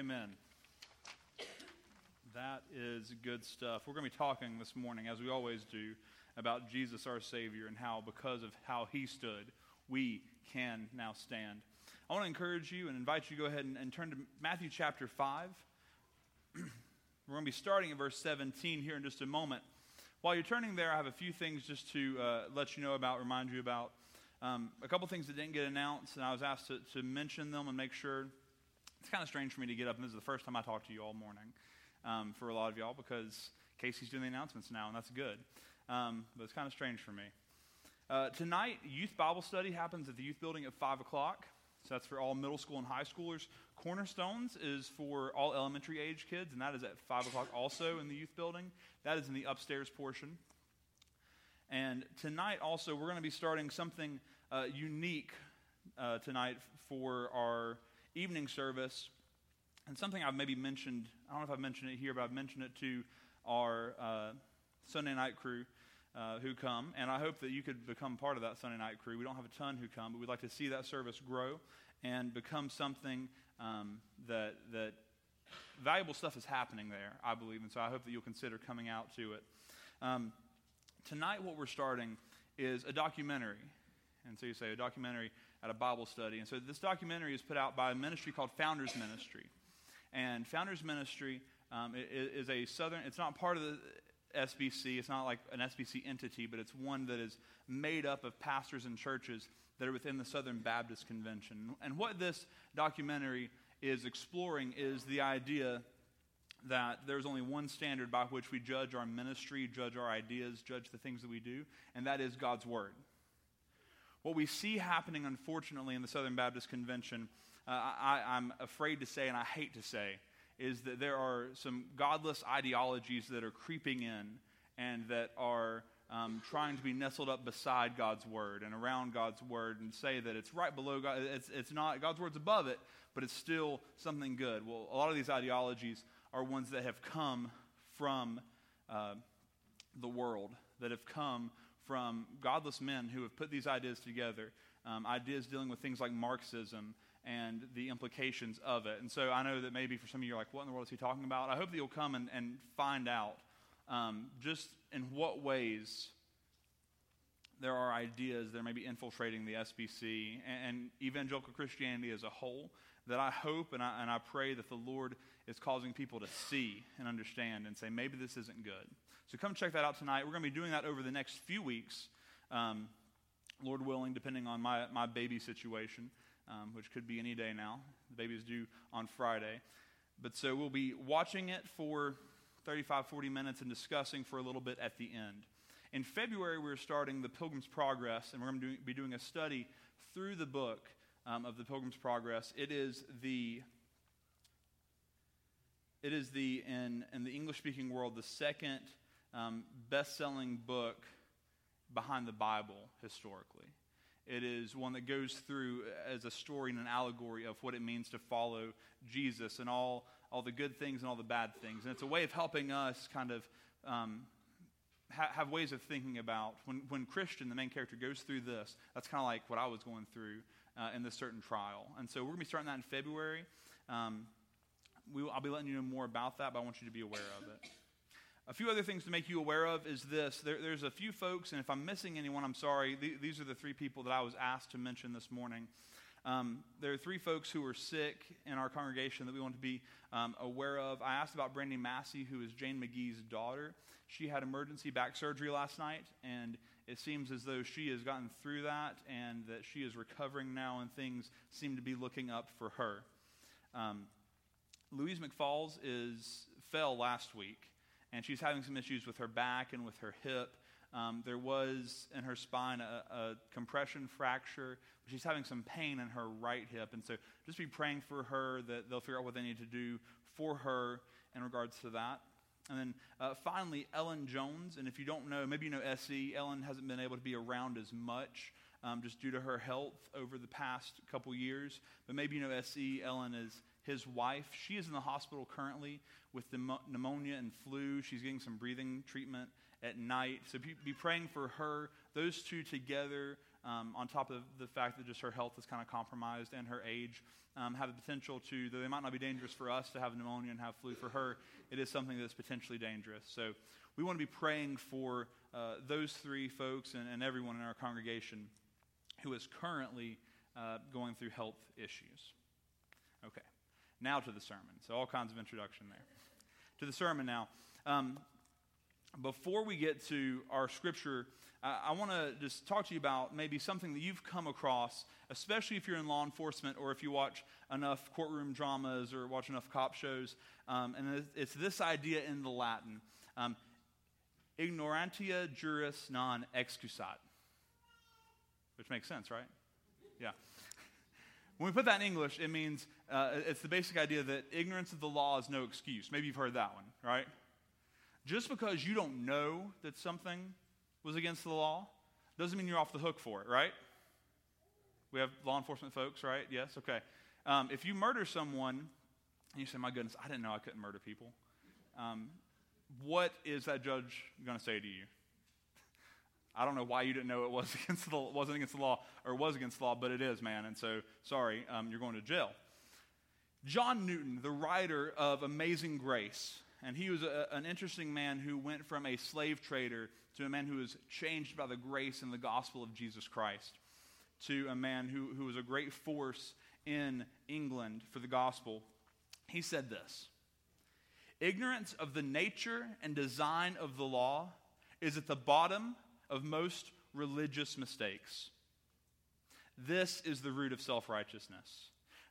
Amen. That is good stuff. We're going to be talking this morning, as we always do, about Jesus our Savior and how, because of how He stood, we can now stand. I want to encourage you and invite you to go ahead and, and turn to Matthew chapter 5. We're going to be starting at verse 17 here in just a moment. While you're turning there, I have a few things just to uh, let you know about, remind you about. Um, a couple things that didn't get announced, and I was asked to, to mention them and make sure. It's kind of strange for me to get up, and this is the first time I talk to you all morning um, for a lot of y'all because Casey's doing the announcements now, and that's good. Um, but it's kind of strange for me. Uh, tonight, youth Bible study happens at the youth building at 5 o'clock. So that's for all middle school and high schoolers. Cornerstones is for all elementary age kids, and that is at 5 o'clock also in the youth building. That is in the upstairs portion. And tonight also, we're going to be starting something uh, unique uh, tonight for our evening service and something I've maybe mentioned, I don't know if I've mentioned it here, but I've mentioned it to our uh, Sunday night crew uh, who come. And I hope that you could become part of that Sunday night crew. We don't have a ton who come, but we'd like to see that service grow and become something um, that, that valuable stuff is happening there, I believe. And so I hope that you'll consider coming out to it. Um, tonight, what we're starting is a documentary. And so you say, a documentary at a Bible study. And so this documentary is put out by a ministry called Founders Ministry. And Founders Ministry um, is, is a southern, it's not part of the SBC, it's not like an SBC entity, but it's one that is made up of pastors and churches that are within the Southern Baptist Convention. And what this documentary is exploring is the idea that there's only one standard by which we judge our ministry, judge our ideas, judge the things that we do, and that is God's Word. What we see happening, unfortunately, in the Southern Baptist Convention uh, I, I'm afraid to say, and I hate to say, is that there are some godless ideologies that are creeping in and that are um, trying to be nestled up beside God's word and around God's word and say that it's right below God. It's, it's not, God's word's above it, but it's still something good. Well, a lot of these ideologies are ones that have come from uh, the world, that have come from godless men who have put these ideas together. Um, ideas dealing with things like Marxism and the implications of it. And so I know that maybe for some of you, you're like, what in the world is he talking about? I hope that you'll come and, and find out um, just in what ways there are ideas that are maybe infiltrating the SBC and, and, evangelical Christianity as a whole that I hope and I, and I pray that the Lord is causing people to see and understand and say, maybe this isn't good. So come check that out tonight. We're going to be doing that over the next few weeks, um, Lord willing, depending on my, my baby situation um, which could be any day now. The baby is due on Friday. But so we'll be watching it for 35, 40 minutes and discussing for a little bit at the end. In February, we're starting the Pilgrim's Progress, and we're going to be doing a study through the book um, of the Pilgrim's Progress. It is the it is the in, in the English speaking world the second um, best selling book behind the Bible historically. It is one that goes through as a story and an allegory of what it means to follow Jesus and all, all the good things and all the bad things. And it's a way of helping us kind of um, ha- have ways of thinking about when, when Christian, the main character, goes through this. That's kind of like what I was going through uh, in this certain trial. And so we're going to be starting that in February. Um, we, I'll be letting you know more about that, but I want you to be aware of it. A few other things to make you aware of is this. There, there's a few folks, and if I'm missing anyone, I'm sorry. these are the three people that I was asked to mention this morning. Um, there are three folks who are sick in our congregation that we want to be um, aware of. I asked about Brandy Massey, who is Jane McGee's daughter. She had emergency back surgery last night, and it seems as though she has gotten through that and that she is recovering now, and things seem to be looking up for her. Um, Louise McFalls is fell last week and she's having some issues with her back and with her hip. Um, there was in her spine a, a, compression fracture. She's having some pain in her right hip. And so just be praying for her that they'll figure out what they need to do for her in regards to that. And then uh, finally, Ellen Jones. And if you don't know, maybe you know SE. Ellen hasn't been able to be around as much um, just due to her health over the past couple years. But maybe you know SE. Ellen is his wife. She is in the hospital currently with pneumonia and flu. She's getting some breathing treatment at night. So be, be praying for her those two together, um, on top of the fact that just her health is kind of compromised and her age, um, have the potential to, though they might not be dangerous for us to have pneumonia and have flu, for her, it is something that's potentially dangerous. So we want to be praying for uh, those three folks and, and, everyone in our congregation who is currently uh, going through health issues. Now to the sermon. So, all kinds of introduction there. To the sermon now. Um, before we get to our scripture, uh, I want to just talk to you about maybe something that you've come across, especially if you're in law enforcement or if you watch enough courtroom dramas or watch enough cop shows. Um, and it's this idea in the Latin um, ignorantia juris non excusat, which makes sense, right? Yeah. When we put that in English, it means uh, it's the basic idea that ignorance of the law is no excuse. Maybe you've heard that one, right? Just because you don't know that something was against the law doesn't mean you're off the hook for it, right? We have law enforcement folks, right? Yes? Okay. Um, if you murder someone and you say, my goodness, I didn't know I couldn't murder people, um, what is that judge going to say to you? I don't know why you didn't know it was against the, wasn't against the law or was against the law, but it is, man. And so, sorry, um, you're going to jail. John Newton, the writer of Amazing Grace, and he was a, an interesting man who went from a slave trader to a man who was changed by the grace and the gospel of Jesus Christ, to a man who, who was a great force in England for the gospel. He said this Ignorance of the nature and design of the law is at the bottom of most religious mistakes. This is the root of self righteousness.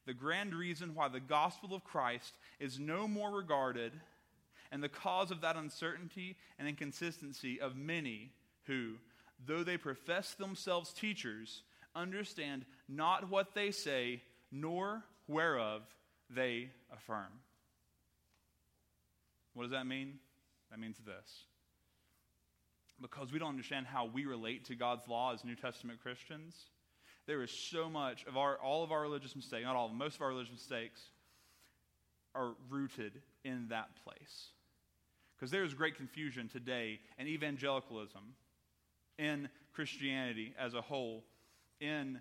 The grand reason why the gospel of Christ is no more regarded and the cause of that uncertainty and inconsistency of many who, though they profess themselves teachers, understand not what they say, nor whereof they affirm. What does that mean? That means this. Because we don't understand how we relate to God's law as New Testament Christians, there is so much of our, all of our religious mistakes, not all of them, most of our religious mistakes are rooted in that place. Because there is great confusion today in evangelicalism, in Christianity as a whole, in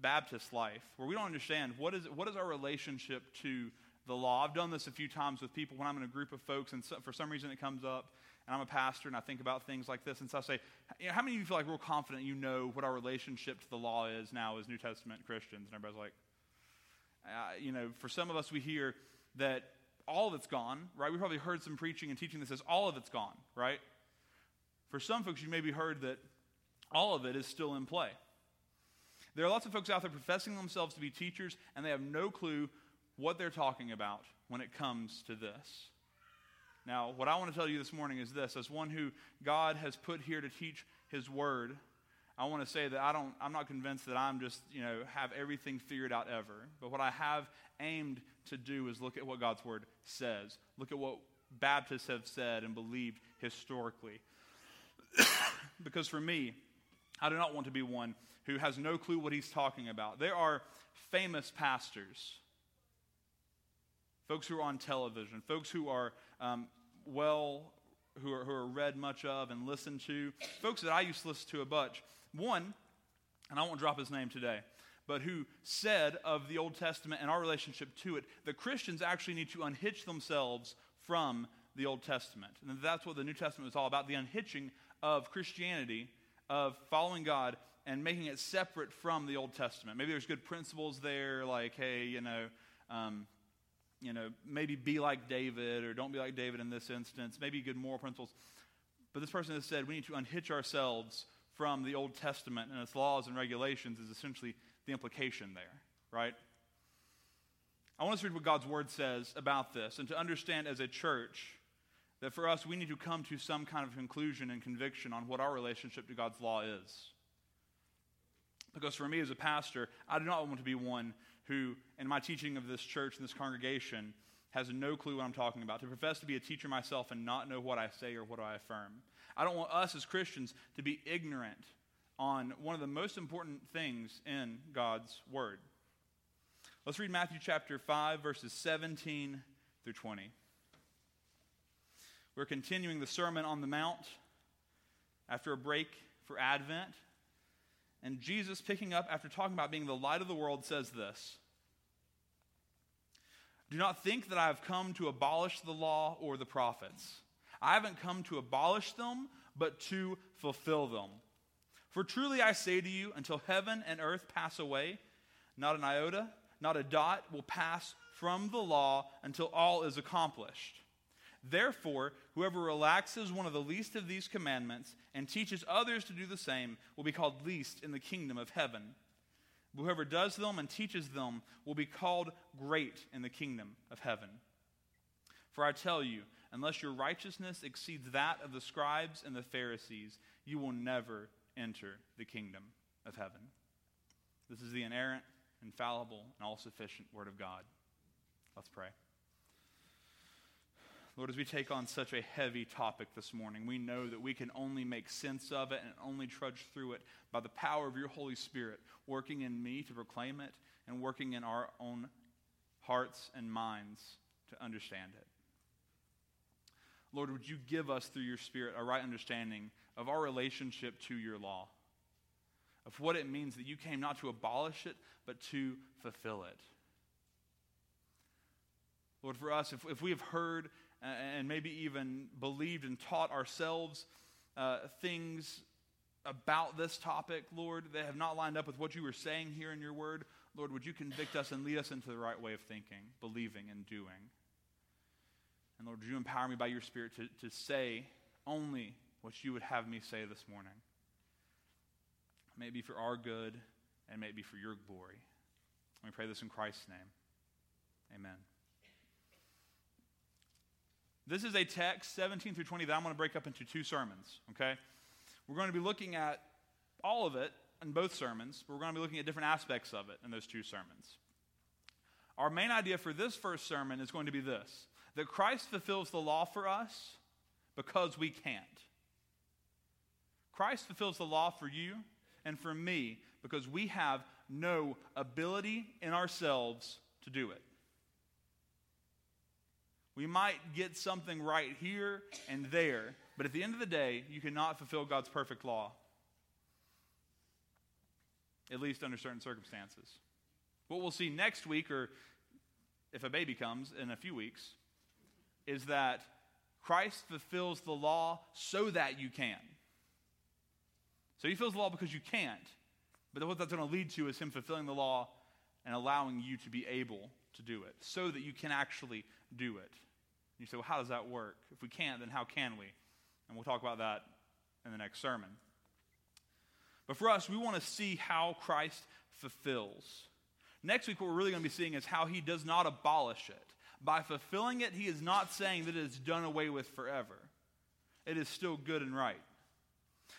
Baptist life, where we don't understand what is, what is our relationship to the law. I've done this a few times with people when I'm in a group of folks, and so, for some reason it comes up, and I'm a pastor, and I think about things like this, and so I say, you know, how many of you feel like real confident you know what our relationship to the law is now as New Testament Christians? And everybody's like, uh, you know, for some of us, we hear that all of it's gone, right? We probably heard some preaching and teaching that says all of it's gone, right? For some folks, you maybe heard that all of it is still in play. There are lots of folks out there professing themselves to be teachers, and they have no clue what they're talking about when it comes to this. Now, what I want to tell you this morning is this as one who God has put here to teach his word, I want to say that I don't, I'm not convinced that I'm just, you know, have everything figured out ever. But what I have aimed to do is look at what God's word says, look at what Baptists have said and believed historically. because for me, I do not want to be one who has no clue what he's talking about. There are famous pastors, folks who are on television, folks who are um, well, who are, who are read much of and listened to, folks that I used to listen to a bunch. One, and I won't drop his name today, but who said of the Old Testament and our relationship to it that Christians actually need to unhitch themselves from the Old Testament. And that's what the New Testament was all about the unhitching of Christianity, of following God and making it separate from the Old Testament. Maybe there's good principles there, like, hey, you know, um, you know, maybe be like David or don't be like David in this instance, maybe good moral principles. But this person has said we need to unhitch ourselves from the Old Testament and its laws and regulations is essentially the implication there, right? I want us to read what God's word says about this and to understand as a church that for us we need to come to some kind of conclusion and conviction on what our relationship to God's law is. Because for me as a pastor, I do not want to be one who, in my teaching of this church and this congregation, has no clue what I'm talking about. To profess to be a teacher myself and not know what I say or what I affirm. I don't want us as Christians to be ignorant on one of the most important things in God's Word. Let's read Matthew chapter 5, verses 17 through 20. We're continuing the Sermon on the Mount after a break for Advent. And Jesus, picking up after talking about being the light of the world, says this Do not think that I have come to abolish the law or the prophets. I haven't come to abolish them, but to fulfill them. For truly I say to you, until heaven and earth pass away, not an iota, not a dot will pass from the law until all is accomplished. Therefore, whoever relaxes one of the least of these commandments and teaches others to do the same will be called least in the kingdom of heaven. Whoever does them and teaches them will be called great in the kingdom of heaven. For I tell you, unless your righteousness exceeds that of the scribes and the Pharisees, you will never enter the kingdom of heaven. This is the inerrant, infallible, and all sufficient Word of God. Let's pray. Lord, as we take on such a heavy topic this morning, we know that we can only make sense of it and only trudge through it by the power of your Holy Spirit working in me to proclaim it and working in our own hearts and minds to understand it. Lord, would you give us through your Spirit a right understanding of our relationship to your law, of what it means that you came not to abolish it, but to fulfill it. Lord, for us, if, if we have heard and maybe even believed and taught ourselves uh, things about this topic, Lord, that have not lined up with what you were saying here in your word, Lord, would you convict us and lead us into the right way of thinking, believing, and doing? And Lord, would you empower me by your Spirit to, to say only what you would have me say this morning? Maybe for our good and maybe for your glory. We pray this in Christ's name. Amen. This is a text, 17 through 20, that I'm going to break up into two sermons, okay? We're going to be looking at all of it in both sermons, but we're going to be looking at different aspects of it in those two sermons. Our main idea for this first sermon is going to be this that Christ fulfills the law for us because we can't. Christ fulfills the law for you and for me because we have no ability in ourselves to do it. We might get something right here and there, but at the end of the day, you cannot fulfill God's perfect law, at least under certain circumstances. What we'll see next week, or if a baby comes in a few weeks, is that Christ fulfills the law so that you can. So he fulfills the law because you can't. But what that's going to lead to is him fulfilling the law and allowing you to be able to do it so that you can actually do it. You say, well, how does that work? If we can't, then how can we? And we'll talk about that in the next sermon. But for us, we want to see how Christ fulfills. Next week, what we're really going to be seeing is how he does not abolish it. By fulfilling it, he is not saying that it is done away with forever. It is still good and right.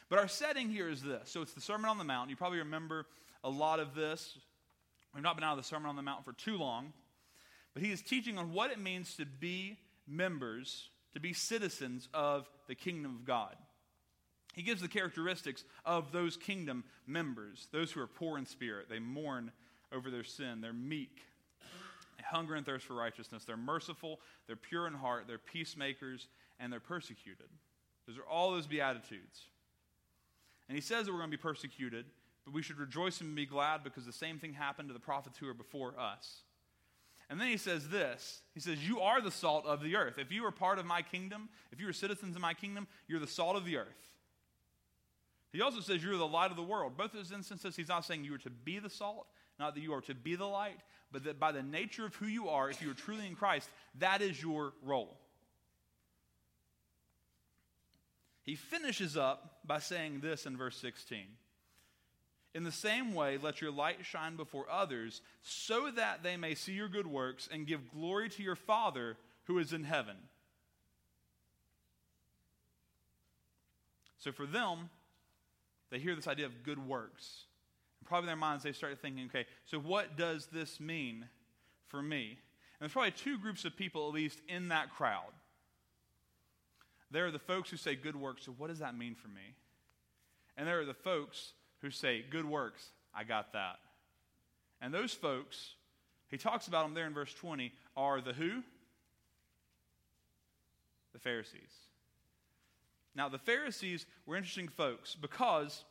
But our setting here is this. So it's the Sermon on the Mount. You probably remember a lot of this. We've not been out of the Sermon on the Mount for too long. But he is teaching on what it means to be members, to be citizens of the kingdom of God. He gives the characteristics of those kingdom members those who are poor in spirit, they mourn over their sin, they're meek, they hunger and thirst for righteousness, they're merciful, they're pure in heart, they're peacemakers, and they're persecuted. Those are all those beatitudes. And he says that we're going to be persecuted, but we should rejoice and be glad because the same thing happened to the prophets who are before us. And then he says this He says, You are the salt of the earth. If you are part of my kingdom, if you are citizens of my kingdom, you're the salt of the earth. He also says, You're the light of the world. Both of those instances, he's not saying you are to be the salt, not that you are to be the light, but that by the nature of who you are, if you are truly in Christ, that is your role. He finishes up by saying this in verse 16. In the same way, let your light shine before others, so that they may see your good works and give glory to your Father who is in heaven. So for them, they hear this idea of good works. And probably in their minds, they start thinking, okay, so what does this mean for me? And there's probably two groups of people, at least, in that crowd. There are the folks who say good works, so what does that mean for me? And there are the folks who say, Good works, I got that. And those folks, he talks about them there in verse 20, are the who? The Pharisees. Now, the Pharisees were interesting folks because,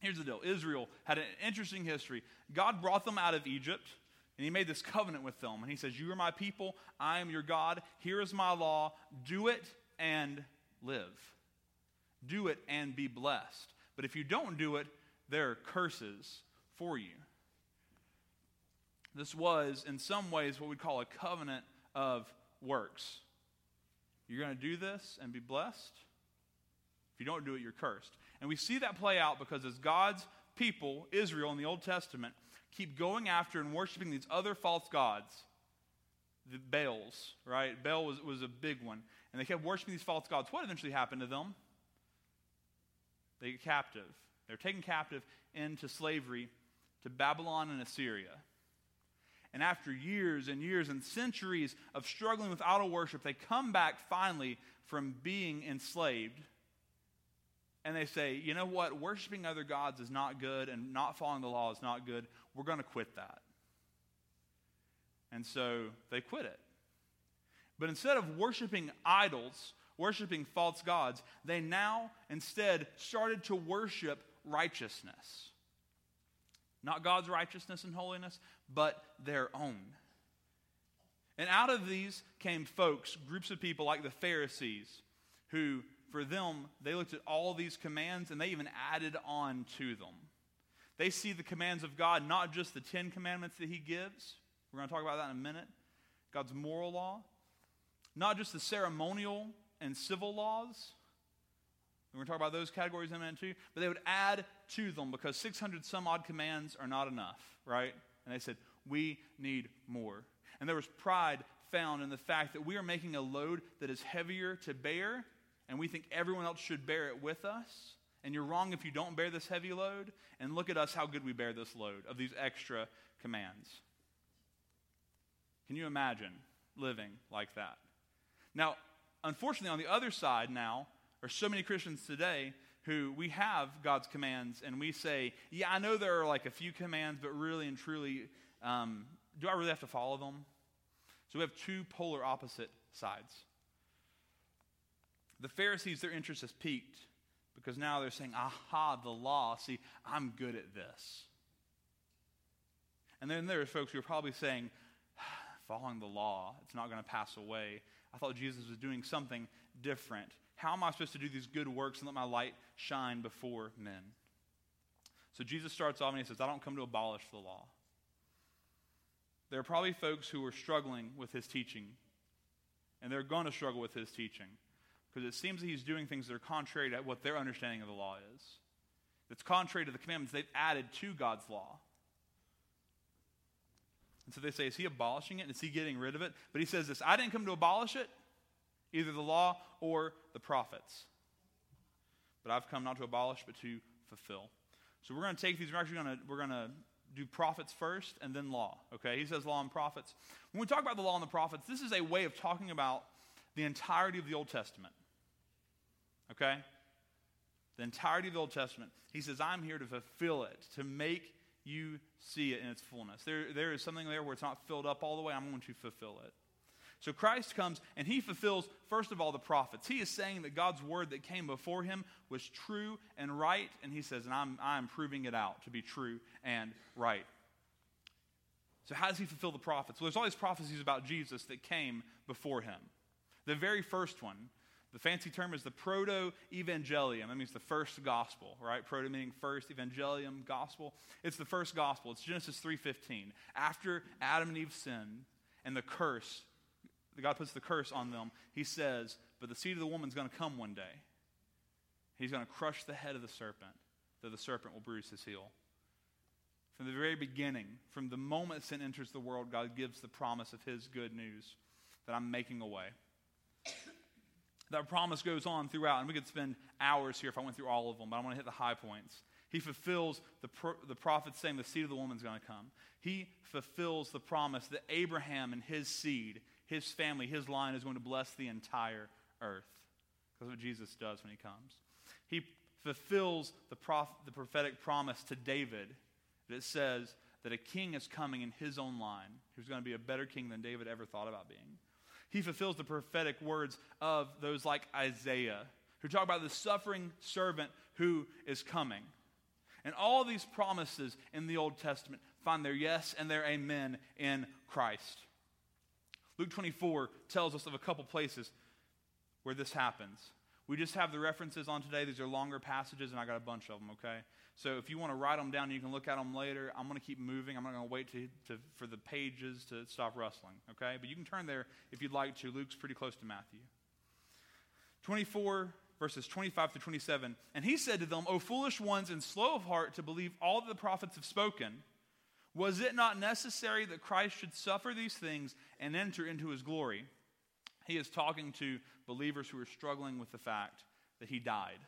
here's the deal Israel had an interesting history. God brought them out of Egypt, and He made this covenant with them. And He says, You are my people, I am your God, here is my law, do it and live. Do it and be blessed. But if you don't do it, there are curses for you. This was, in some ways, what we'd call a covenant of works. You're going to do this and be blessed. If you don't do it, you're cursed. And we see that play out because as God's people, Israel in the Old Testament, keep going after and worshiping these other false gods, the Baals, right? Baal was, was a big one. And they kept worshiping these false gods. What eventually happened to them? They get captive. They're taken captive into slavery to Babylon and Assyria. And after years and years and centuries of struggling with idol worship, they come back finally from being enslaved. And they say, you know what? Worshiping other gods is not good, and not following the law is not good. We're going to quit that. And so they quit it. But instead of worshiping idols, worshiping false gods, they now instead started to worship righteousness. Not God's righteousness and holiness, but their own. And out of these came folks, groups of people like the Pharisees, who, for them, they looked at all these commands and they even added on to them. They see the commands of God, not just the Ten Commandments that He gives. We're going to talk about that in a minute. God's moral law, not just the ceremonial and civil laws, we're going to talk about those categories in a minute too. But they would add to them because 600 some odd commands are not enough, right? And they said, we need more. And there was pride found in the fact that we are making a load that is heavier to bear, and we think everyone else should bear it with us. And you're wrong if you don't bear this heavy load. And look at us, how good we bear this load of these extra commands. Can you imagine living like that? Now, unfortunately, on the other side now, are so many Christians today who we have God's commands and we say, yeah, I know there are like a few commands, but really and truly, um, do I really have to follow them? So we have two polar opposite sides. The Pharisees, their interest has peaked because now they're saying, aha, the law. See, I'm good at this. And then there are folks who are probably saying, following the law, it's not going to pass away. I thought Jesus was doing something different. How am I supposed to do these good works and let my light shine before men? So Jesus starts off and he says, I don't come to abolish the law. There are probably folks who are struggling with his teaching, and they're going to struggle with his teaching because it seems that he's doing things that are contrary to what their understanding of the law is. It's contrary to the commandments they've added to God's law. And so they say, Is he abolishing it? Is he getting rid of it? But he says this I didn't come to abolish it, either the law or the prophets. But I've come not to abolish, but to fulfill. So we're going to take these. We're actually going to we're going to do prophets first and then law. Okay, he says law and prophets. When we talk about the law and the prophets, this is a way of talking about the entirety of the Old Testament. Okay, the entirety of the Old Testament. He says, "I'm here to fulfill it, to make you see it in its fullness." There, there is something there where it's not filled up all the way. I'm going to fulfill it. So Christ comes and he fulfills, first of all, the prophets. He is saying that God's word that came before him was true and right, and he says, and I'm, I'm proving it out to be true and right. So, how does he fulfill the prophets? Well, there's all these prophecies about Jesus that came before him. The very first one, the fancy term is the proto evangelium. That means the first gospel, right? Proto meaning first, evangelium, gospel. It's the first gospel. It's Genesis 3:15. After Adam and Eve sinned and the curse God puts the curse on them, he says, But the seed of the woman is going to come one day. He's going to crush the head of the serpent, though the serpent will bruise his heel. From the very beginning, from the moment sin enters the world, God gives the promise of his good news that I'm making a way. That promise goes on throughout, and we could spend hours here if I went through all of them, but I want to hit the high points. He fulfills the, pro- the prophet saying the seed of the woman is going to come. He fulfills the promise that Abraham and his seed his family, his line is going to bless the entire earth. That's what Jesus does when he comes. He fulfills the, prof- the prophetic promise to David that says that a king is coming in his own line who's going to be a better king than David ever thought about being. He fulfills the prophetic words of those like Isaiah who talk about the suffering servant who is coming. And all these promises in the Old Testament find their yes and their amen in Christ. Luke 24 tells us of a couple places where this happens. We just have the references on today. These are longer passages, and I got a bunch of them, okay? So if you want to write them down, you can look at them later. I'm going to keep moving. I'm not going to wait to, to, for the pages to stop rustling, okay? But you can turn there if you'd like to. Luke's pretty close to Matthew. 24 verses 25 to 27. And he said to them, O foolish ones and slow of heart to believe all that the prophets have spoken. Was it not necessary that Christ should suffer these things and enter into his glory? He is talking to believers who are struggling with the fact that he died.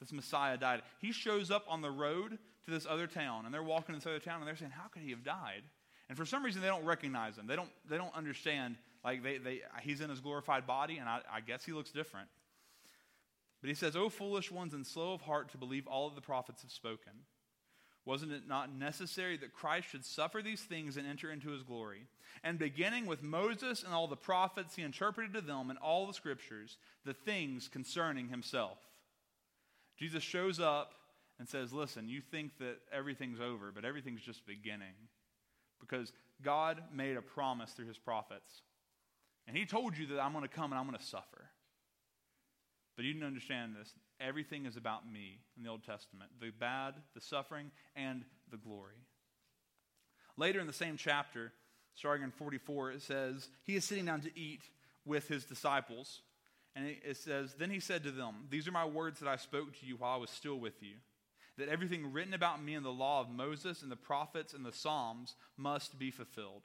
This Messiah died. He shows up on the road to this other town, and they're walking in this other town, and they're saying, How could he have died? And for some reason, they don't recognize him. They don't, they don't understand. Like, they, they, he's in his glorified body, and I, I guess he looks different. But he says, O foolish ones and slow of heart to believe all of the prophets have spoken. Wasn't it not necessary that Christ should suffer these things and enter into his glory? And beginning with Moses and all the prophets, he interpreted to them in all the scriptures the things concerning himself. Jesus shows up and says, Listen, you think that everything's over, but everything's just beginning. Because God made a promise through his prophets. And he told you that I'm going to come and I'm going to suffer. But you didn't understand this. Everything is about me in the Old Testament the bad, the suffering, and the glory. Later in the same chapter, starting in 44, it says, He is sitting down to eat with his disciples. And it says, Then he said to them, These are my words that I spoke to you while I was still with you, that everything written about me in the law of Moses and the prophets and the Psalms must be fulfilled.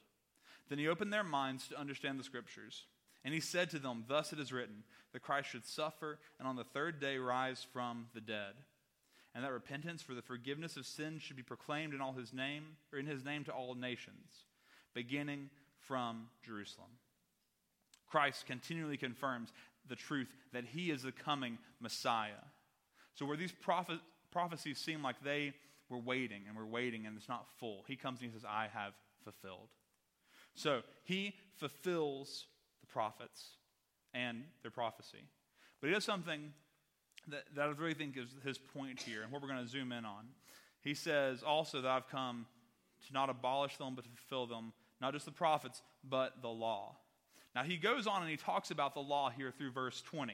Then he opened their minds to understand the scriptures. And he said to them, Thus it is written, that Christ should suffer and on the third day rise from the dead. And that repentance for the forgiveness of sins should be proclaimed in all his name, or in his name to all nations, beginning from Jerusalem. Christ continually confirms the truth that he is the coming Messiah. So where these prophet, prophecies seem like they were waiting and we're waiting and it's not full, he comes and he says, I have fulfilled. So he fulfills prophets and their prophecy. But he does something that, that I really think is his point here, and what we're going to zoom in on. He says also that I've come to not abolish them, but to fulfill them, not just the prophets, but the law. Now, he goes on and he talks about the law here through verse 20.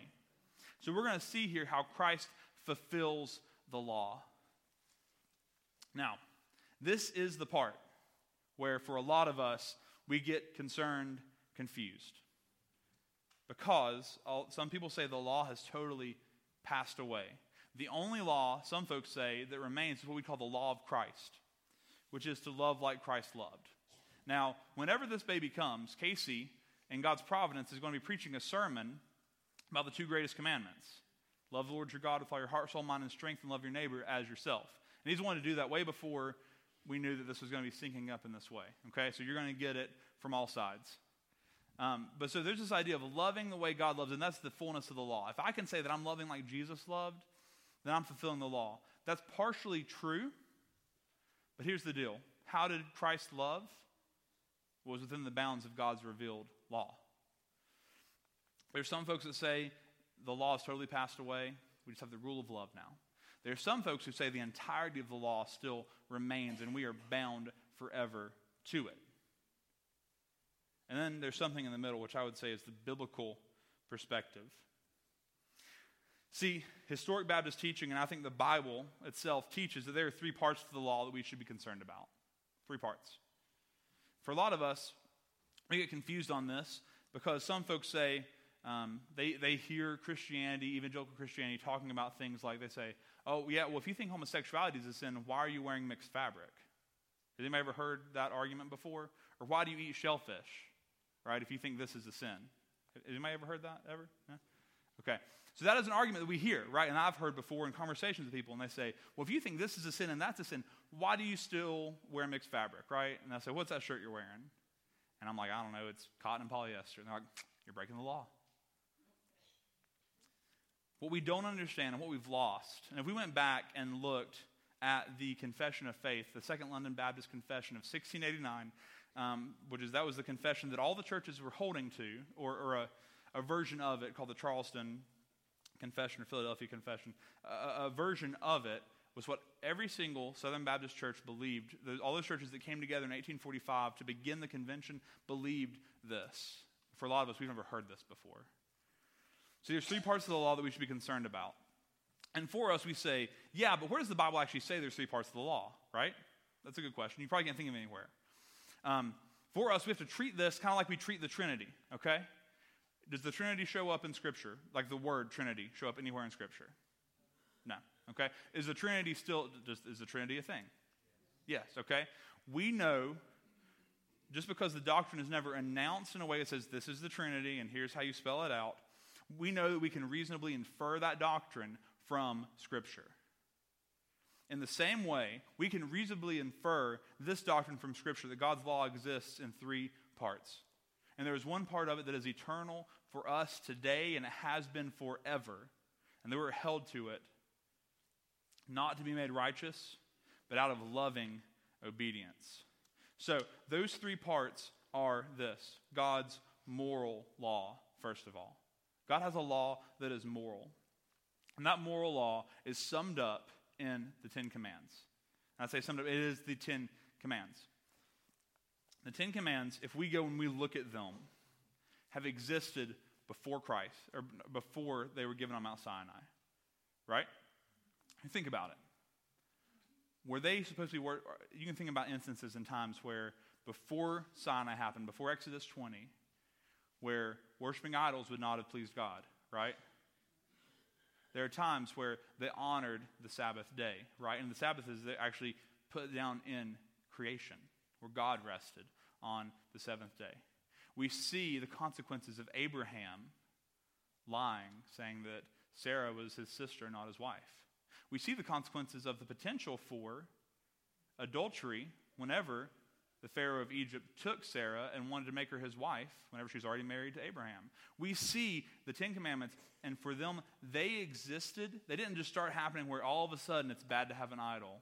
So, we're going to see here how Christ fulfills the law. Now, this is the part where, for a lot of us, we get concerned, confused because some people say the law has totally passed away. The only law, some folks say, that remains is what we call the law of Christ, which is to love like Christ loved. Now, whenever this baby comes, Casey, in God's providence, is going to be preaching a sermon about the two greatest commandments love the Lord your God with all your heart, soul, mind, and strength, and love your neighbor as yourself. And he's wanted to do that way before we knew that this was going to be syncing up in this way. Okay, so you're going to get it from all sides. Um, but so there's this idea of loving the way God loves, and that's the fullness of the law. If I can say that I'm loving like Jesus loved, then I'm fulfilling the law. That's partially true, but here's the deal how did Christ love? was within the bounds of God's revealed law. There's some folks that say the law is totally passed away. We just have the rule of love now. There are some folks who say the entirety of the law still remains and we are bound forever to it. And then there's something in the middle, which I would say is the biblical perspective. See, historic Baptist teaching, and I think the Bible itself teaches that there are three parts to the law that we should be concerned about. Three parts. For a lot of us, we get confused on this because some folks say um, they, they hear Christianity, evangelical Christianity, talking about things like they say, oh, yeah, well, if you think homosexuality is a sin, why are you wearing mixed fabric? Has anybody ever heard that argument before? Or why do you eat shellfish? Right? If you think this is a sin. Anybody ever heard that ever? Okay. So that is an argument that we hear, right? And I've heard before in conversations with people, and they say, well, if you think this is a sin and that's a sin, why do you still wear mixed fabric, right? And I say, what's that shirt you're wearing? And I'm like, I don't know, it's cotton and polyester. And they're like, you're breaking the law. What we don't understand and what we've lost, and if we went back and looked at the Confession of Faith, the Second London Baptist Confession of 1689, um, which is that was the confession that all the churches were holding to, or, or a, a version of it called the Charleston Confession or Philadelphia Confession, a, a version of it was what every single Southern Baptist church believed. All those churches that came together in 1845 to begin the convention believed this. For a lot of us, we've never heard this before. So there's three parts of the law that we should be concerned about. And for us, we say, yeah, but where does the Bible actually say there's three parts of the law, right? That's a good question. You probably can't think of anywhere. Um, for us, we have to treat this kind of like we treat the Trinity, okay? Does the Trinity show up in Scripture? Like the word Trinity show up anywhere in Scripture? No. Okay? Is the Trinity still, does, is the Trinity a thing? Yes, okay? We know just because the doctrine is never announced in a way that says this is the Trinity and here's how you spell it out, we know that we can reasonably infer that doctrine from Scripture. In the same way, we can reasonably infer this doctrine from Scripture that God's law exists in three parts. And there is one part of it that is eternal for us today, and it has been forever. And that we're held to it, not to be made righteous, but out of loving obedience. So, those three parts are this God's moral law, first of all. God has a law that is moral. And that moral law is summed up in the Ten Commands. And I say up, it is the Ten Commands. The Ten Commands, if we go and we look at them, have existed before Christ, or before they were given on Mount Sinai. Right? Think about it. Were they supposed to be, you can think about instances and times where before Sinai happened, before Exodus 20, where worshiping idols would not have pleased God, right? There are times where they honored the Sabbath day, right? And the Sabbath is actually put down in creation, where God rested on the seventh day. We see the consequences of Abraham lying, saying that Sarah was his sister, not his wife. We see the consequences of the potential for adultery whenever the Pharaoh of Egypt took Sarah and wanted to make her his wife whenever she was already married to Abraham. We see the Ten Commandments, and for them, they existed. They didn't just start happening where all of a sudden it's bad to have an idol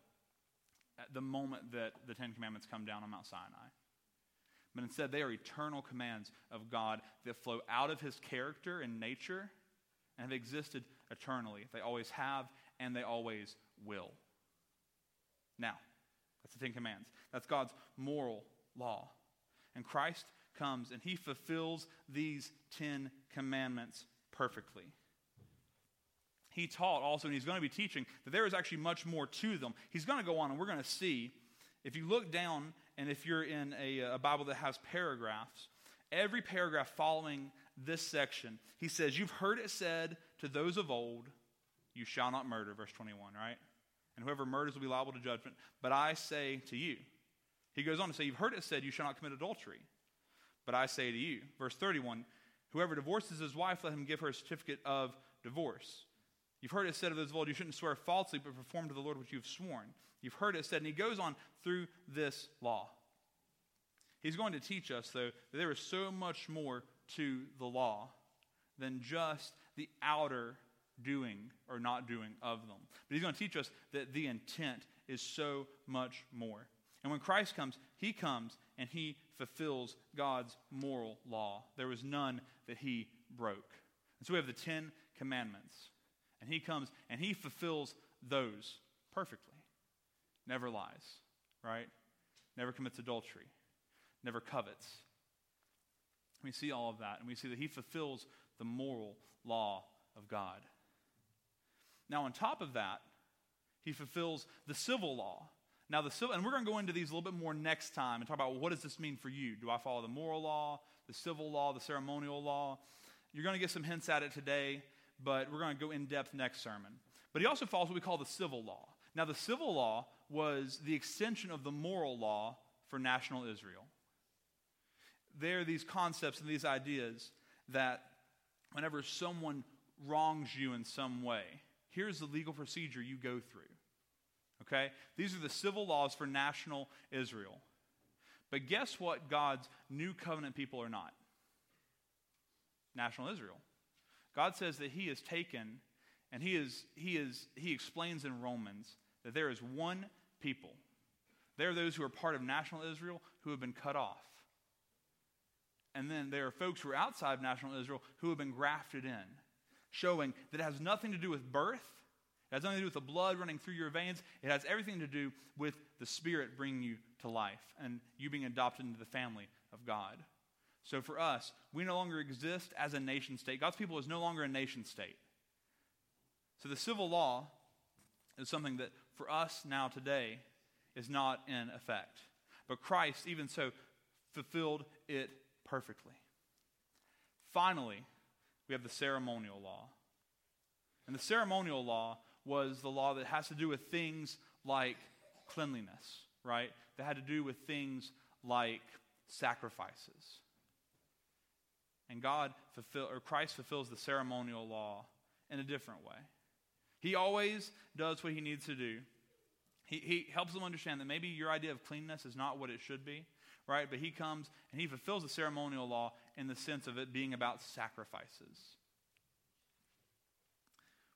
at the moment that the Ten Commandments come down on Mount Sinai. But instead, they are eternal commands of God that flow out of his character and nature and have existed eternally. They always have, and they always will. Now, that's the Ten Commandments. That's God's moral law. And Christ comes and he fulfills these Ten Commandments perfectly. He taught also, and he's going to be teaching, that there is actually much more to them. He's going to go on, and we're going to see. If you look down, and if you're in a, a Bible that has paragraphs, every paragraph following this section, he says, You've heard it said to those of old, You shall not murder, verse 21, right? And whoever murders will be liable to judgment. But I say to you, he goes on to say, You've heard it said, You shall not commit adultery. But I say to you, verse 31, whoever divorces his wife, let him give her a certificate of divorce. You've heard it said of those of old, You shouldn't swear falsely, but perform to the Lord what you've sworn. You've heard it said, and he goes on through this law. He's going to teach us, though, that there is so much more to the law than just the outer doing or not doing of them. But he's going to teach us that the intent is so much more. And when Christ comes, he comes and he fulfills God's moral law. There was none that he broke. And so we have the Ten Commandments. And he comes and he fulfills those perfectly. Never lies, right? Never commits adultery, never covets. We see all of that, and we see that he fulfills the moral law of God. Now, on top of that, he fulfills the civil law. Now, the civil, and we're going to go into these a little bit more next time and talk about what does this mean for you? Do I follow the moral law, the civil law, the ceremonial law? You're going to get some hints at it today, but we're going to go in depth next sermon. But he also follows what we call the civil law. Now, the civil law was the extension of the moral law for national Israel. There are these concepts and these ideas that whenever someone wrongs you in some way, here's the legal procedure you go through. Okay? These are the civil laws for national Israel. But guess what God's new covenant people are not? National Israel. God says that he has taken and he is he is he explains in Romans that there is one people. There are those who are part of national Israel who have been cut off. And then there are folks who are outside of national Israel who have been grafted in showing that it has nothing to do with birth. It has nothing to do with the blood running through your veins. It has everything to do with the Spirit bringing you to life and you being adopted into the family of God. So for us, we no longer exist as a nation state. God's people is no longer a nation state. So the civil law is something that for us now today is not in effect. But Christ, even so, fulfilled it perfectly. Finally, we have the ceremonial law. And the ceremonial law was the law that has to do with things like cleanliness, right? That had to do with things like sacrifices. And God fulfill or Christ fulfills the ceremonial law in a different way. He always does what he needs to do. He, he helps them understand that maybe your idea of cleanness is not what it should be, right? But he comes and he fulfills the ceremonial law in the sense of it being about sacrifices.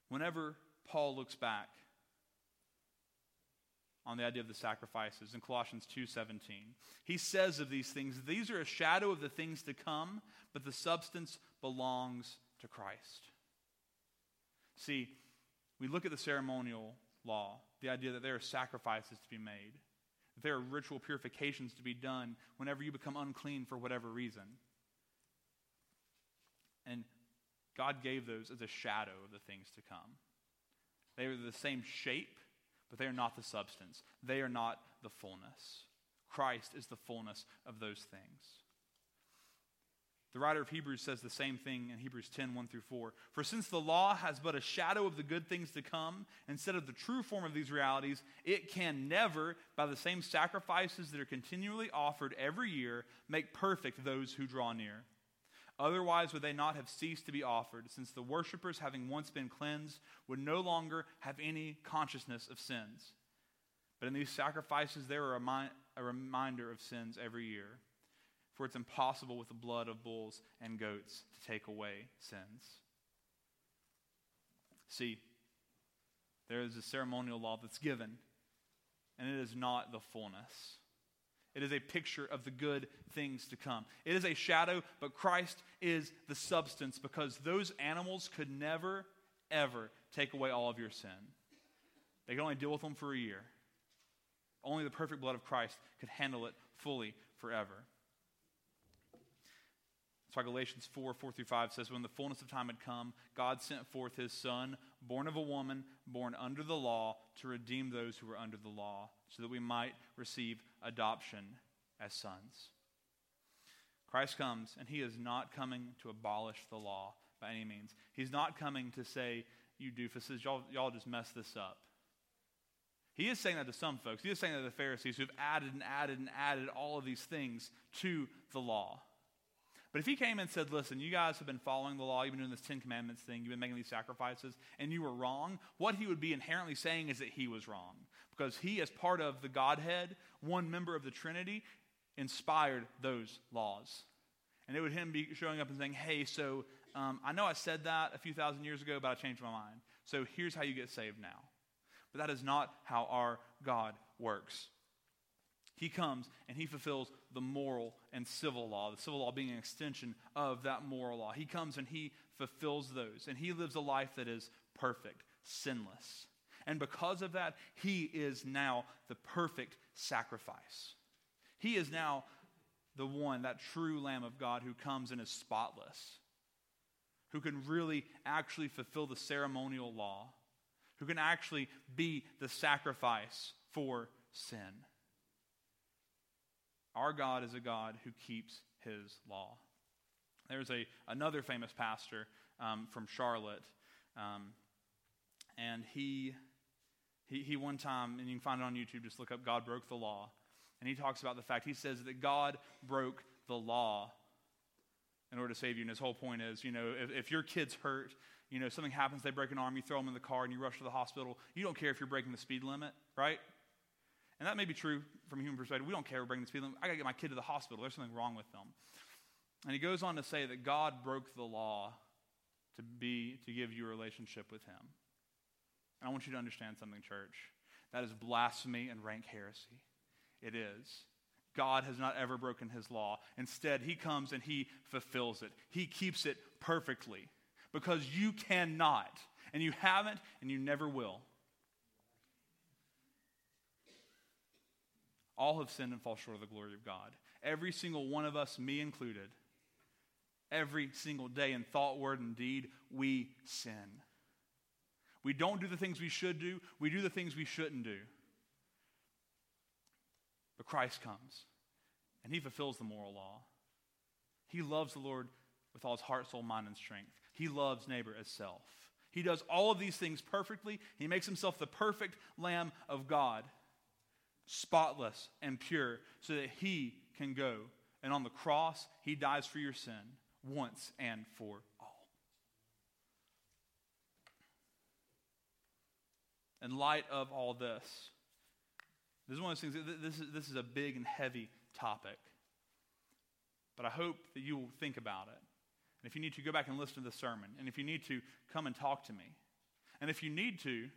Whenever Paul looks back on the idea of the sacrifices in Colossians 2:17. He says of these things, these are a shadow of the things to come, but the substance belongs to Christ. See, we look at the ceremonial law, the idea that there are sacrifices to be made, there are ritual purifications to be done whenever you become unclean for whatever reason. And God gave those as a shadow of the things to come. They were the same shape, but they are not the substance. They are not the fullness. Christ is the fullness of those things. The writer of Hebrews says the same thing in Hebrews 10 1 through 4. For since the law has but a shadow of the good things to come, instead of the true form of these realities, it can never, by the same sacrifices that are continually offered every year, make perfect those who draw near. Otherwise, would they not have ceased to be offered, since the worshippers, having once been cleansed, would no longer have any consciousness of sins? But in these sacrifices, there are a, reminder of sins every year. For it's impossible with the blood of bulls and goats to take away sins. See, there is a ceremonial law that's given, and it is not the fullness. It is a picture of the good things to come. It is a shadow, but Christ is the substance because those animals could never, ever take away all of your sin. They could only deal with them for a year. Only the perfect blood of Christ could handle it fully forever. That's why Galatians 4 4 through 5 says, When the fullness of time had come, God sent forth his Son, born of a woman, born under the law, to redeem those who were under the law, so that we might receive adoption as sons. Christ comes, and he is not coming to abolish the law by any means. He's not coming to say, You doofuses, y'all, y'all just messed this up. He is saying that to some folks. He is saying that to the Pharisees who've added and added and added all of these things to the law. But if he came and said, listen, you guys have been following the law, you've been doing this Ten Commandments thing, you've been making these sacrifices, and you were wrong, what he would be inherently saying is that he was wrong. Because he, as part of the Godhead, one member of the Trinity, inspired those laws. And it would him be showing up and saying, hey, so um, I know I said that a few thousand years ago, but I changed my mind. So here's how you get saved now. But that is not how our God works. He comes and he fulfills the moral and civil law, the civil law being an extension of that moral law. He comes and he fulfills those, and he lives a life that is perfect, sinless. And because of that, he is now the perfect sacrifice. He is now the one, that true Lamb of God who comes and is spotless, who can really actually fulfill the ceremonial law, who can actually be the sacrifice for sin. Our God is a God who keeps his law. There's a, another famous pastor um, from Charlotte, um, and he, he, he one time, and you can find it on YouTube, just look up God Broke the Law. And he talks about the fact, he says that God broke the law in order to save you. And his whole point is, you know, if, if your kid's hurt, you know, something happens, they break an arm, you throw them in the car, and you rush to the hospital. You don't care if you're breaking the speed limit, right? And that may be true from a human perspective. We don't care. We're bringing this feeling. I got to get my kid to the hospital. There's something wrong with them. And he goes on to say that God broke the law to be to give you a relationship with him. And I want you to understand something, church. That is blasphemy and rank heresy. It is. God has not ever broken his law. Instead, he comes and he fulfills it. He keeps it perfectly. because you cannot, and you haven't, and you never will. All have sinned and fall short of the glory of God. Every single one of us, me included, every single day in thought, word, and deed, we sin. We don't do the things we should do, we do the things we shouldn't do. But Christ comes and he fulfills the moral law. He loves the Lord with all his heart, soul, mind, and strength. He loves neighbor as self. He does all of these things perfectly. He makes himself the perfect Lamb of God, spotless and pure, so that he can go. And on the cross, he dies for your sin once and for all. In light of all this, this is one of those things, this is, this is a big and heavy topic. But I hope that you will think about it. And if you need to, go back and listen to the sermon. And if you need to, come and talk to me. And if you need to,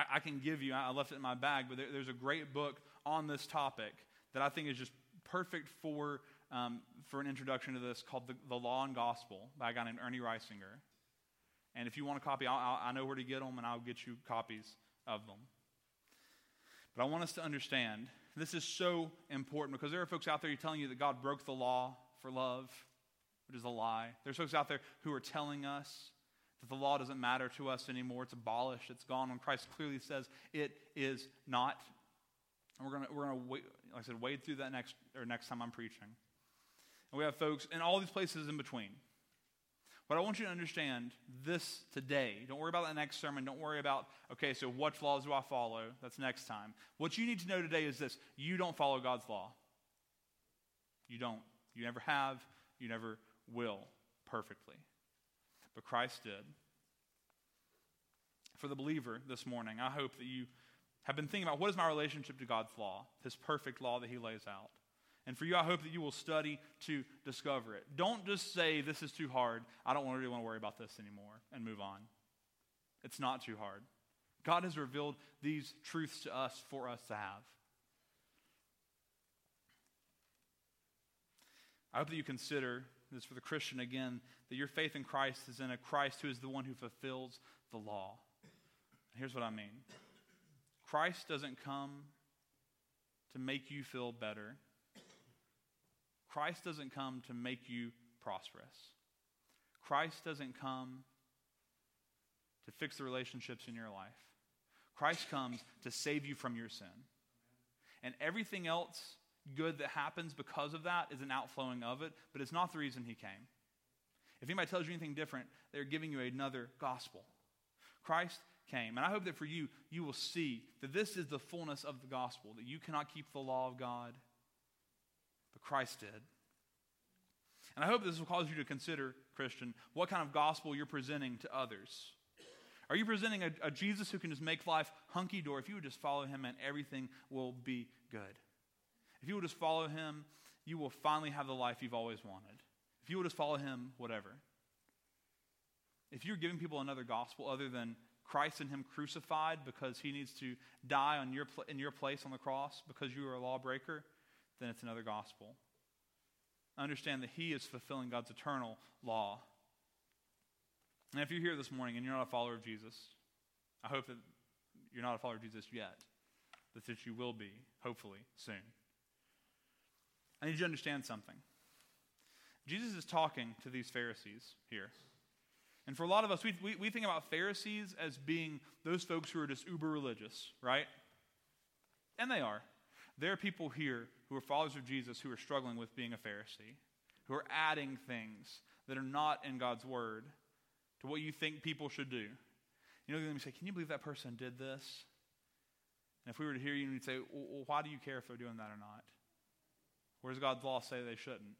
I, I can give you, I left it in my bag, but there, there's a great book on this topic that I think is just perfect for, um, for an introduction to this called the, the, Law and Gospel by a guy named Ernie Reisinger. And if you want a copy, I'll, I'll, i know where to get them, and I'll get you copies of them. But I want us to understand this is so important because there are folks out there telling you that God broke the law for love, which is a lie. There's folks out there who are telling us that the law doesn't matter to us anymore. It's abolished. It's gone. When Christ clearly says it is not. And we're gonna we're gonna wait, like I said, wade through that next or next time I'm preaching. And we have folks in all these places in between. But I want you to understand this today. Don't worry about that next sermon. Don't worry about, okay, so what laws do I follow? That's next time. What you need to know today is this you don't follow God's law. You don't. You never have. You never will perfectly. But Christ did. For the believer this morning, I hope that you have been thinking about what is my relationship to God's law, His perfect law that He lays out. And for you, I hope that you will study to discover it. Don't just say, This is too hard. I don't really want to worry about this anymore and move on. It's not too hard. God has revealed these truths to us for us to have. I hope that you consider this for the Christian again that your faith in Christ is in a Christ who is the one who fulfills the law. Here's what I mean Christ doesn't come to make you feel better. Christ doesn't come to make you prosperous. Christ doesn't come to fix the relationships in your life. Christ comes to save you from your sin. And everything else good that happens because of that is an outflowing of it, but it's not the reason he came. If anybody tells you anything different, they're giving you another gospel. Christ came. And I hope that for you, you will see that this is the fullness of the gospel, that you cannot keep the law of God but Christ did. And I hope this will cause you to consider, Christian, what kind of gospel you're presenting to others. Are you presenting a, a Jesus who can just make life hunky dory? If you would just follow him, and everything will be good. If you will just follow him, you will finally have the life you've always wanted. If you will just follow him, whatever. If you're giving people another gospel other than Christ and Him crucified because He needs to die on your pl- in your place on the cross because you are a lawbreaker, then it's another gospel. Understand that He is fulfilling God's eternal law. And if you're here this morning and you're not a follower of Jesus, I hope that you're not a follower of Jesus yet, but that you will be, hopefully, soon. I need you to understand something. Jesus is talking to these Pharisees here. And for a lot of us, we, we, we, think about Pharisees as being those folks who are just uber religious, right? And they are. There are people here who are followers of Jesus who are struggling with being a Pharisee, who are adding things that are not in God's word to what you think people should do. You know, you say, Can you believe that person did this? And if we were to hear you, we'd say, Well, why do you care if they're doing that or not? Where does God's law say they shouldn't?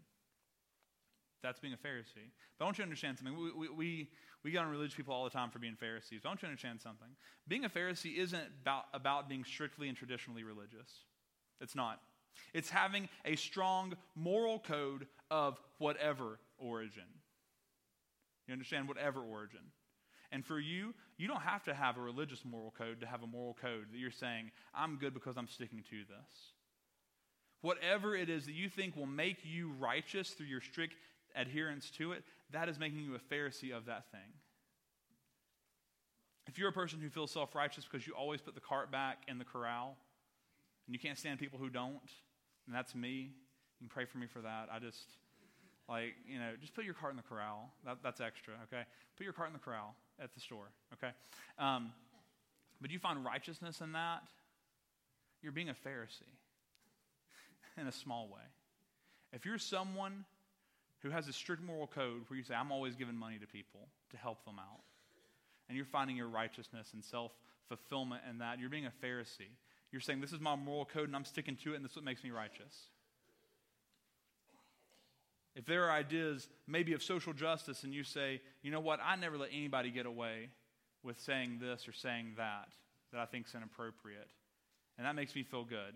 That's being a Pharisee. But I want you to understand something. We, we, we, we get on religious people all the time for being Pharisees. But I want you to understand something. Being a Pharisee isn't about, about being strictly and traditionally religious. It's not. It's having a strong moral code of whatever origin. You understand? Whatever origin. And for you, you don't have to have a religious moral code to have a moral code that you're saying, I'm good because I'm sticking to this. Whatever it is that you think will make you righteous through your strict adherence to it, that is making you a Pharisee of that thing. If you're a person who feels self righteous because you always put the cart back in the corral, and you can't stand people who don't, and that's me, you can pray for me for that. I just, like, you know, just put your cart in the corral. That, that's extra, okay? Put your cart in the corral at the store, okay? Um, but you find righteousness in that, you're being a Pharisee in a small way. If you're someone who has a strict moral code where you say, I'm always giving money to people to help them out, and you're finding your righteousness and self fulfillment in that, you're being a Pharisee. You're saying, This is my moral code and I'm sticking to it, and this is what makes me righteous. If there are ideas, maybe of social justice, and you say, You know what, I never let anybody get away with saying this or saying that, that I think is inappropriate. And that makes me feel good.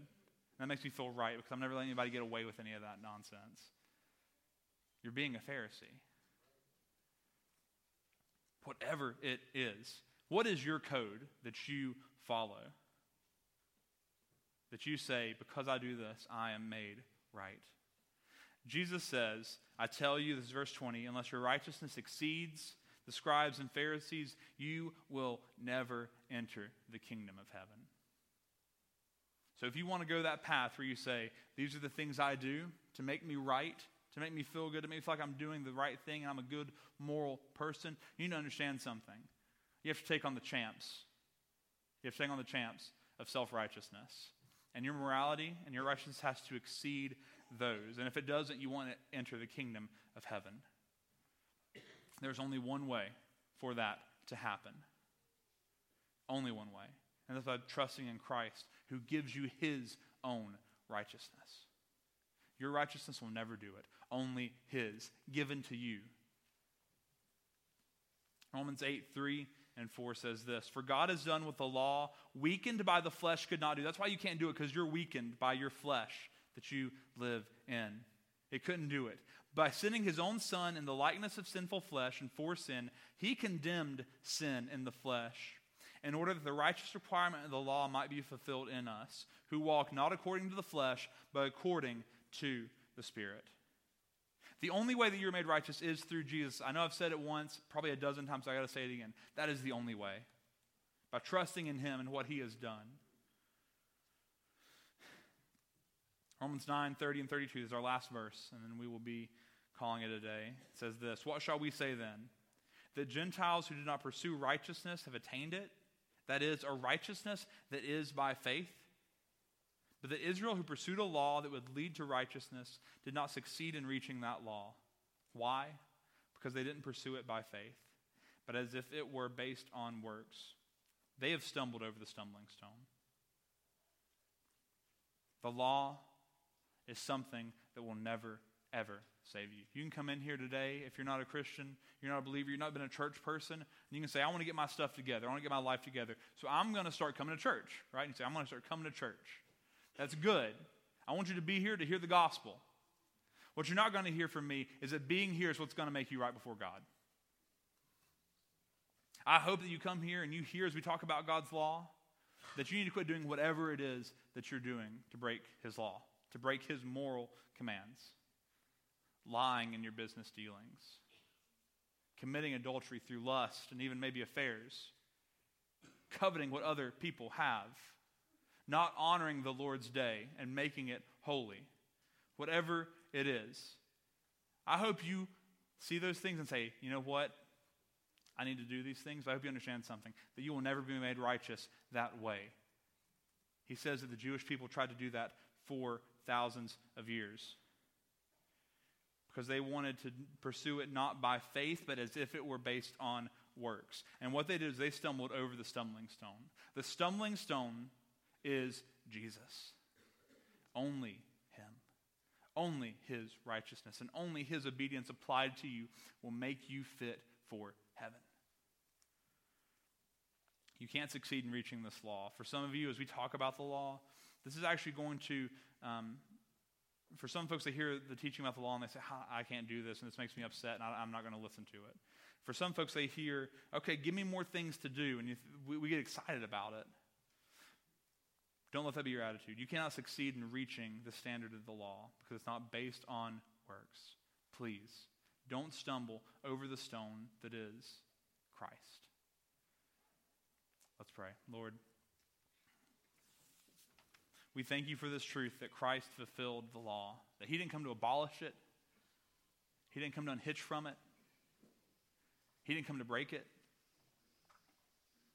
That makes me feel right because I'm never letting anybody get away with any of that nonsense. You're being a Pharisee. Whatever it is. What is your code that you follow? That you say, because I do this, I am made right. Jesus says, I tell you, this is verse 20, unless your righteousness exceeds the scribes and Pharisees, you will never enter the kingdom of heaven. So if you want to go that path where you say, These are the things I do to make me right, to make me feel good, to make me feel like I'm doing the right thing and I'm a good moral person, you need to understand something. You have to take on the champs. You have to take on the champs of self righteousness. And your morality and your righteousness has to exceed those. And if it doesn't, you want to enter the kingdom of heaven. There's only one way for that to happen. Only one way. And that's by trusting in Christ, who gives you his own righteousness. Your righteousness will never do it, only his, given to you. Romans 8, 3 and 4 says this For God has done what the law, weakened by the flesh, could not do. That's why you can't do it, because you're weakened by your flesh that you live in. It couldn't do it. By sending his own son in the likeness of sinful flesh and for sin, he condemned sin in the flesh in order that the righteous requirement of the law might be fulfilled in us, who walk not according to the flesh, but according to the Spirit. The only way that you're made righteous is through Jesus. I know I've said it once, probably a dozen times, so I got to say it again. That is the only way. By trusting in Him and what He has done. Romans 9, 30 and 32 is our last verse, and then we will be calling it a day. It says this What shall we say then? That Gentiles who did not pursue righteousness have attained it? That is, a righteousness that is by faith? But that Israel, who pursued a law that would lead to righteousness, did not succeed in reaching that law. Why? Because they didn't pursue it by faith, but as if it were based on works. They have stumbled over the stumbling stone. The law is something that will never, ever save you. You can come in here today if you're not a Christian, you're not a believer, you've not been a church person, and you can say, I want to get my stuff together. I want to get my life together. So I'm going to start coming to church, right? And you say, I'm going to start coming to church. That's good. I want you to be here to hear the gospel. What you're not going to hear from me is that being here is what's going to make you right before God. I hope that you come here and you hear as we talk about God's law that you need to quit doing whatever it is that you're doing to break His law to break his moral commands, lying in your business dealings, committing adultery through lust and even maybe affairs, coveting what other people have, not honoring the Lord's day and making it holy, whatever it is. I hope you see those things and say, you know what? I need to do these things. I hope you understand something that you will never be made righteous that way. He says that the Jewish people tried to do that for thousands of years. Because they wanted to pursue it not by faith, but as if it were based on works. And what they did is they stumbled over the stumbling stone. The stumbling stone is Jesus. Only Him. Only His righteousness and only His obedience applied to you will make you fit for heaven. You can't succeed in reaching this law. For some of you, as we talk about the law, this is actually going to um, for some folks, they hear the teaching about the law and they say, I can't do this, and this makes me upset, and I, am not going to listen to it. For some folks, they hear, okay, give me more things to do, and we, we get excited about it. Don't let that be your attitude. You cannot succeed in reaching the standard of the law because it's not based on works. Please Don't stumble over the stone that is Christ. Let's pray. Lord, we thank you for this truth that Christ fulfilled the law, that he didn't come to abolish it, he didn't come to unhitch from it, he didn't come to break it,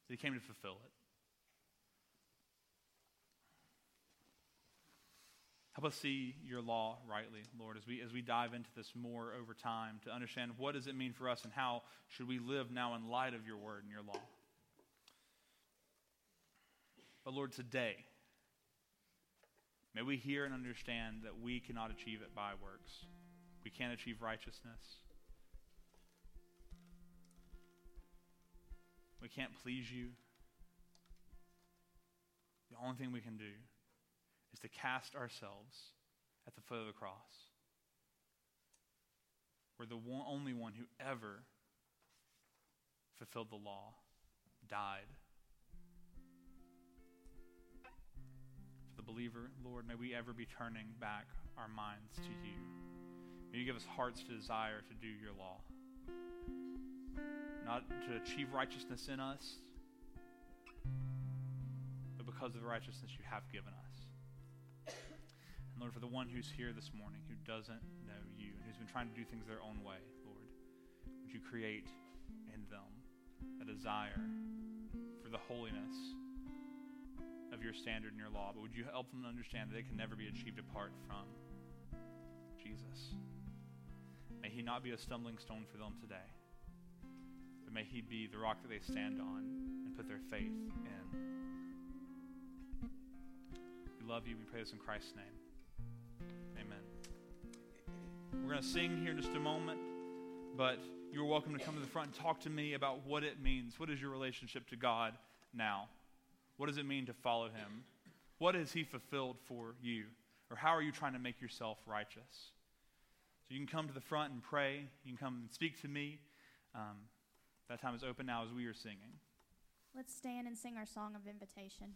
he came to fulfill it. Help us see your law rightly, Lord, as we, as we dive into this more over time to understand what does it mean for us and how should we live now in light of your word and your law. But Lord, today, may we hear and understand that we cannot achieve it by works. We can't achieve righteousness. We can't please you. The only thing we can do is to cast ourselves at the foot of the cross. Where the one, only one who ever fulfilled the law died. The believer, Lord, may we ever be turning back our minds to you. May you give us hearts to desire to do your law. Not to achieve righteousness in us, but because of the righteousness you have given us. And Lord, for the one who's here this morning who doesn't know you and who's been trying to do things their own way, Lord, would you create in them a desire for the holiness of your standard and your law? But would you help them understand that it can never be achieved apart from Jesus? May he not be a stumbling stone for them today, but may he be the rock that they stand on and put their faith in. We love you. We pray this in Christ's name. Amen. We're going to sing here in just a moment, but you're welcome to come to the front and talk to me about what it means. What is your relationship to God now? What does it mean to follow Him? What has He fulfilled for you? Or how are you trying to make yourself righteous? So you can come to the front and pray. You can come and speak to me. Um, that time is open now as we are singing. Let's stand and sing our song of invitation.